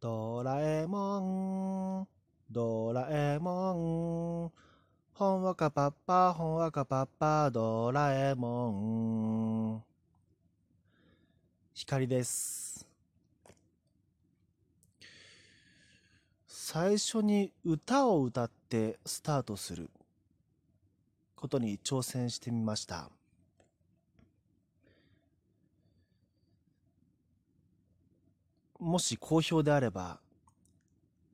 ドラえもん、ドラえもん。ほんわかパッパ、ほんわかパッパ、ドラえもん。光です。最初に歌を歌ってスタートすることに挑戦してみました。もし好評であれば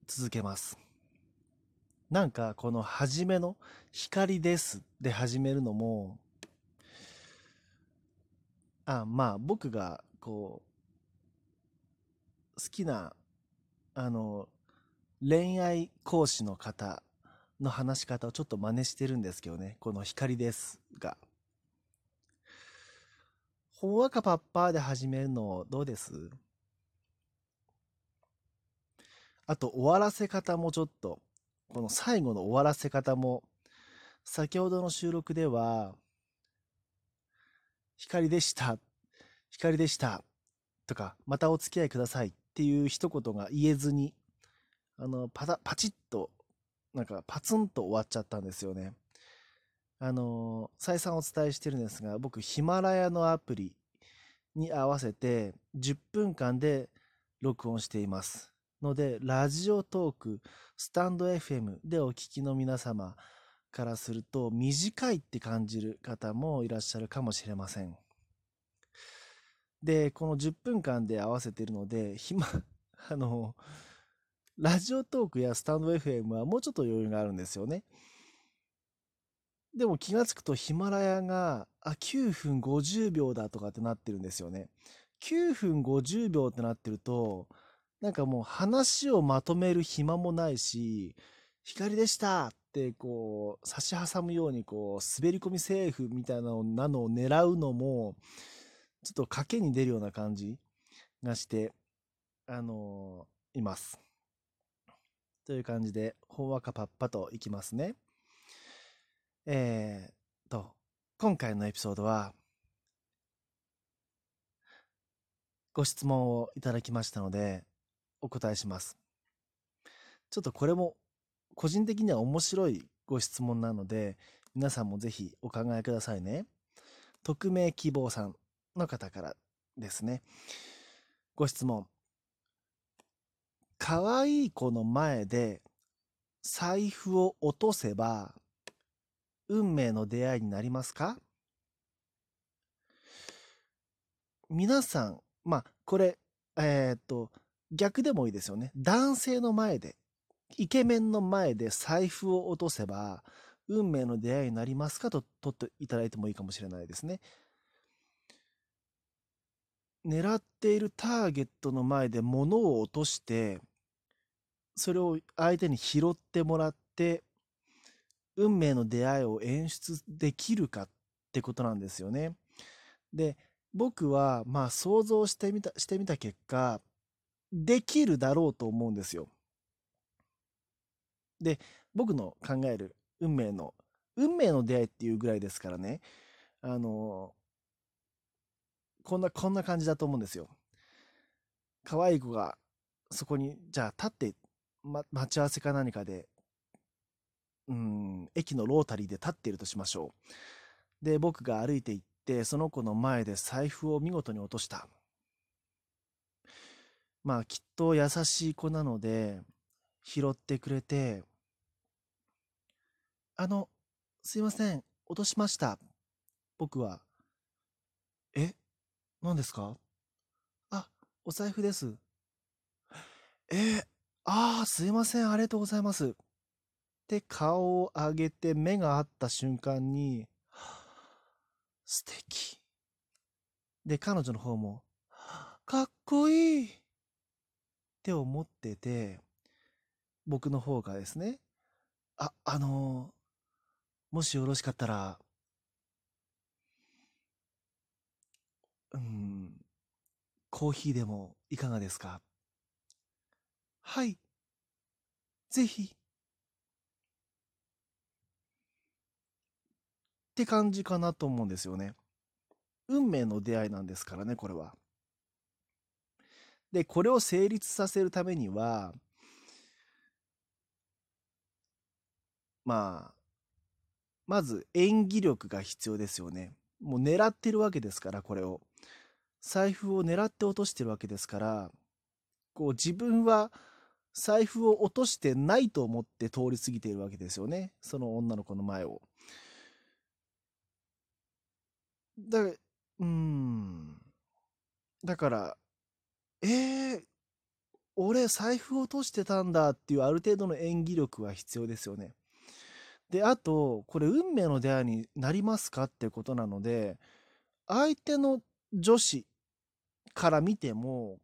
続けます。なんかこの初めの光ですで始めるのもあまあ僕がこう好きなあの恋愛講師の方の話し方をちょっと真似してるんですけどね。この光ですが。ほんわかパッパーで始めるのどうです？あと終わらせ方もちょっとこの最後の終わらせ方も先ほどの収録では光でした光でしたとかまたお付き合いくださいっていう一言が言えずにあのパタパチッとなんかパツンと終わっちゃったんですよね。あの再三お伝えしてるんですが僕ヒマラヤのアプリに合わせて10分間で録音しています。のでラジオトークスタンド FM でお聞きの皆様からすると短いって感じる方もいらっしゃるかもしれません。でこの10分間で合わせているので暇 あのラジオトークやスタンド FM はもうちょっと余裕があるんですよね。でも気がつくとヒマラヤがあ9分50秒だとかってなってるんですよね。9分50秒ってなってるとなんかもう話をまとめる暇もないし光でしたってこう差し挟むようにこう滑り込みセーフみたいなのなのを狙うのもちょっと賭けに出るような感じがしてあのいます。という感じでほんわかパッパといきますね。えー、と今回のエピソードはご質問をいただきましたのでお答えします。ちょっとこれも個人的には面白いご質問なので皆さんもぜひお考えくださいね。匿名希望さんの方からですね。ご質問。可愛い子の前で財布を落とせば運命の出会いになりますか？皆さんまあこれえーっと逆でもいいですよね。男性の前でイケメンの前で財布を落とせば運命の出会いになりますかと取っていただいてもいいかもしれないですね。狙っているターゲットの前で物を落としてそれを相手に拾ってもらって運命の出会いを演出できるかってことなんですよね。で僕はまあ想像してみたしてみた結果できるだろうと思うんですよ。で僕の考える運命の運命の出会いっていうぐらいですからね。あのこんなこんな感じだと思うんですよ。可愛い子がそこにじゃあ立って、ま、待ち合わせか何かでうん駅のロータリーで立っているとしましょう。で僕が歩いて行ってその子の前で財布を見事に落とした。まあきっと優しい子なので拾ってくれてあのすいません落としました。僕はえ何ですか？あお財布です。えああすいませんありがとうございます。って顔を上げて目が合った瞬間に素敵。で彼女の方もかっこいい。って思ってて僕の方がですねああのもしよろしかったらうんコーヒーでもいかがですかはいぜひ。って感じかなと思うんですよね。運命の出会いなんですからねこれは。で、これを成立させるためには、まあ、まず演技力が必要ですよね。もう狙ってるわけですから、これを。財布を狙って落としてるわけですから、こう自分は財布を落としてないと思って通り過ぎているわけですよね。その女の子の前を。だ、うん。だから、えー、俺財布落としてたんだっていうある程度の演技力は必要ですよね。で、あと、これ運命の出会いになりますかってことなので、相手の女子から見ても、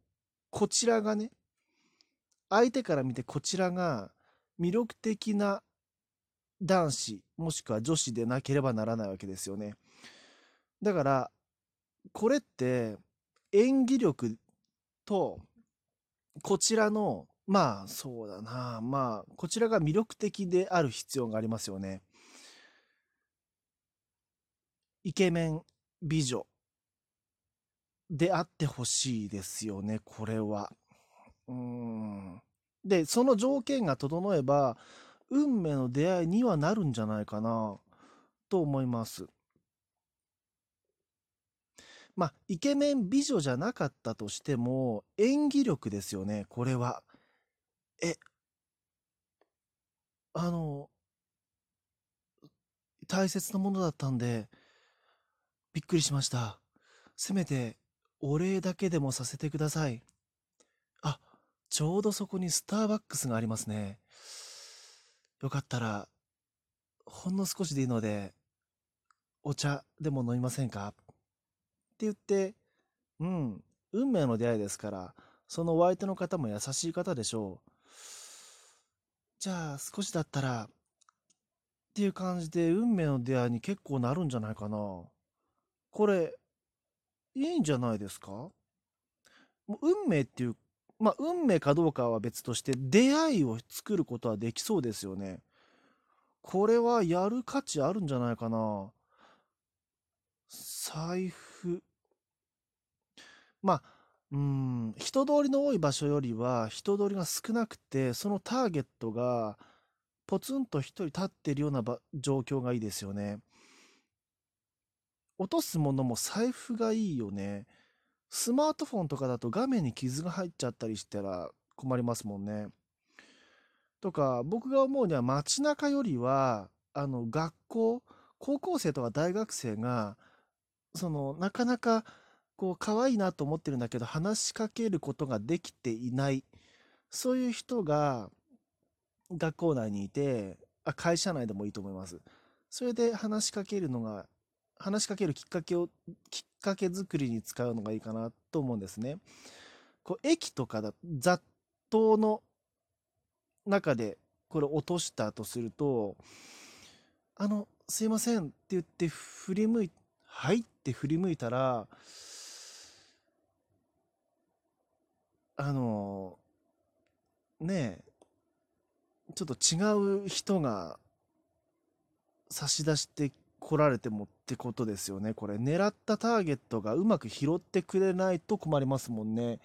こちらがね、相手から見てこちらが魅力的な男子、もしくは女子でなければならないわけですよね。だから、これって演技力と、こちらのまあ、そうだな。まあ、こちらが魅力的である必要がありますよね。イケメン、美女であってほしいですよね、これは。うん。で、その条件が整えば、運命の出会いにはなるんじゃないかな、と思います。まあ、イケメン美女じゃなかったとしても、演技力ですよね、これは。え、あの、大切なものだったんで、びっくりしました。せめて、お礼だけでもさせてください。あ、ちょうどそこにスターバックスがありますね。よかったら、ほんの少しでいいので、お茶でも飲みませんか？言って、うん、運命の出会いですから、そのお相手の方も優しい方でしょう。じゃあ少しだったら、っていう感じで運命の出会いに結構なるんじゃないかな。これ、いいんじゃないですか？もう運命っていう、まあ運命かどうかは別として出会いを作ることはできそうですよね。これはやる価値あるんじゃないかな。財布。まあ、うん、人通りの多い場所よりは人通りが少なくて、そのターゲットがポツンと一人立ってるような状況がいいですよね。落とすものも財布がいいよね。スマートフォンとかだと画面に傷が入っちゃったりしたら困りますもんね。とか、僕が思うには街中よりは、あの、学校、高校生とか大学生が、その、なかなかこう可愛いなと思ってるんだけど話しかけることができていない。そういう人が学校内にいてあ会社内でもいいと思います。それで話しかけるのが話しかけるきっかけをきっかけ作りに使うのがいいかなと思うんですね。こう駅とかだ雑踏の中でこれ落としたとするとあのすいませんって言って振り向いてはいって振り向いたらあの、ねえ、ちょっと違う人が差し出して来られてもってことですよね。これ、狙ったターゲットがうまく拾ってくれないと困りますもんね。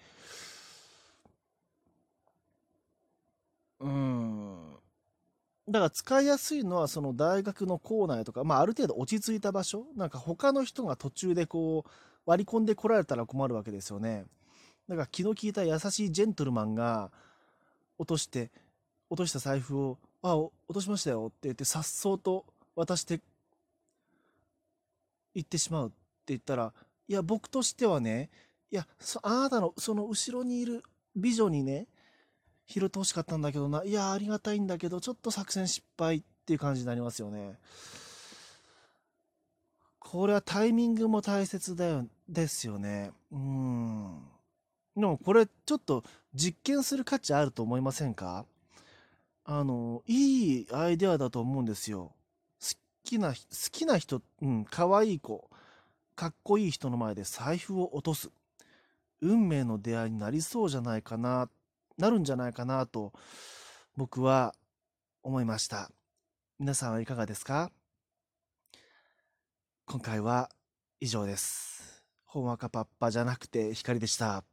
うん。だから使いやすいのはその大学の構内とか、まあある程度落ち着いた場所、なんか他の人が途中でこう割り込んでこられたら困るわけですよね。だから気の利いた優しいジェントルマンが落として、落とした財布を、あ、落としましたよって言って、さっそうと渡して行ってしまうって言ったら、いや、僕としてはね、いや、あなたのその後ろにいる美女にね、拾ってほしかったんだけどな、いや、ありがたいんだけど、ちょっと作戦失敗っていう感じになりますよね。これはタイミングも大切だよ、ですよね。うん。でもこれちょっと実験する価値あると思いませんか？あの、いいアイデアだと思うんですよ。好きな、好きな人、うん、可愛い子、かっこいい人の前で財布を落とす。運命の出会いになりそうじゃないかな、なるんじゃないかなと、僕は思いました。皆さんはいかがですか？今回は以上です。ほんわかパッパじゃなくて光でした。